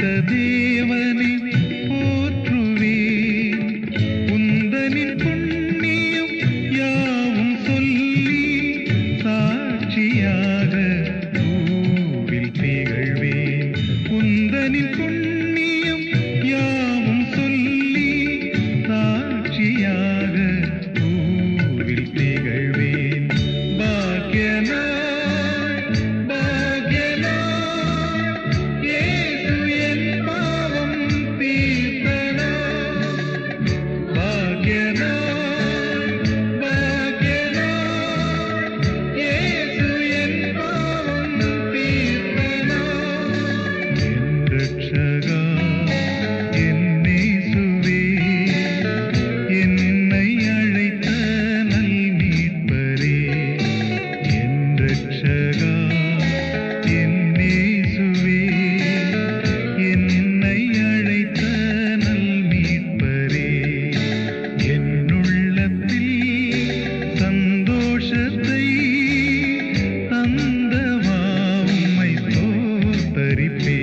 ഏകദേവനെ हरि पे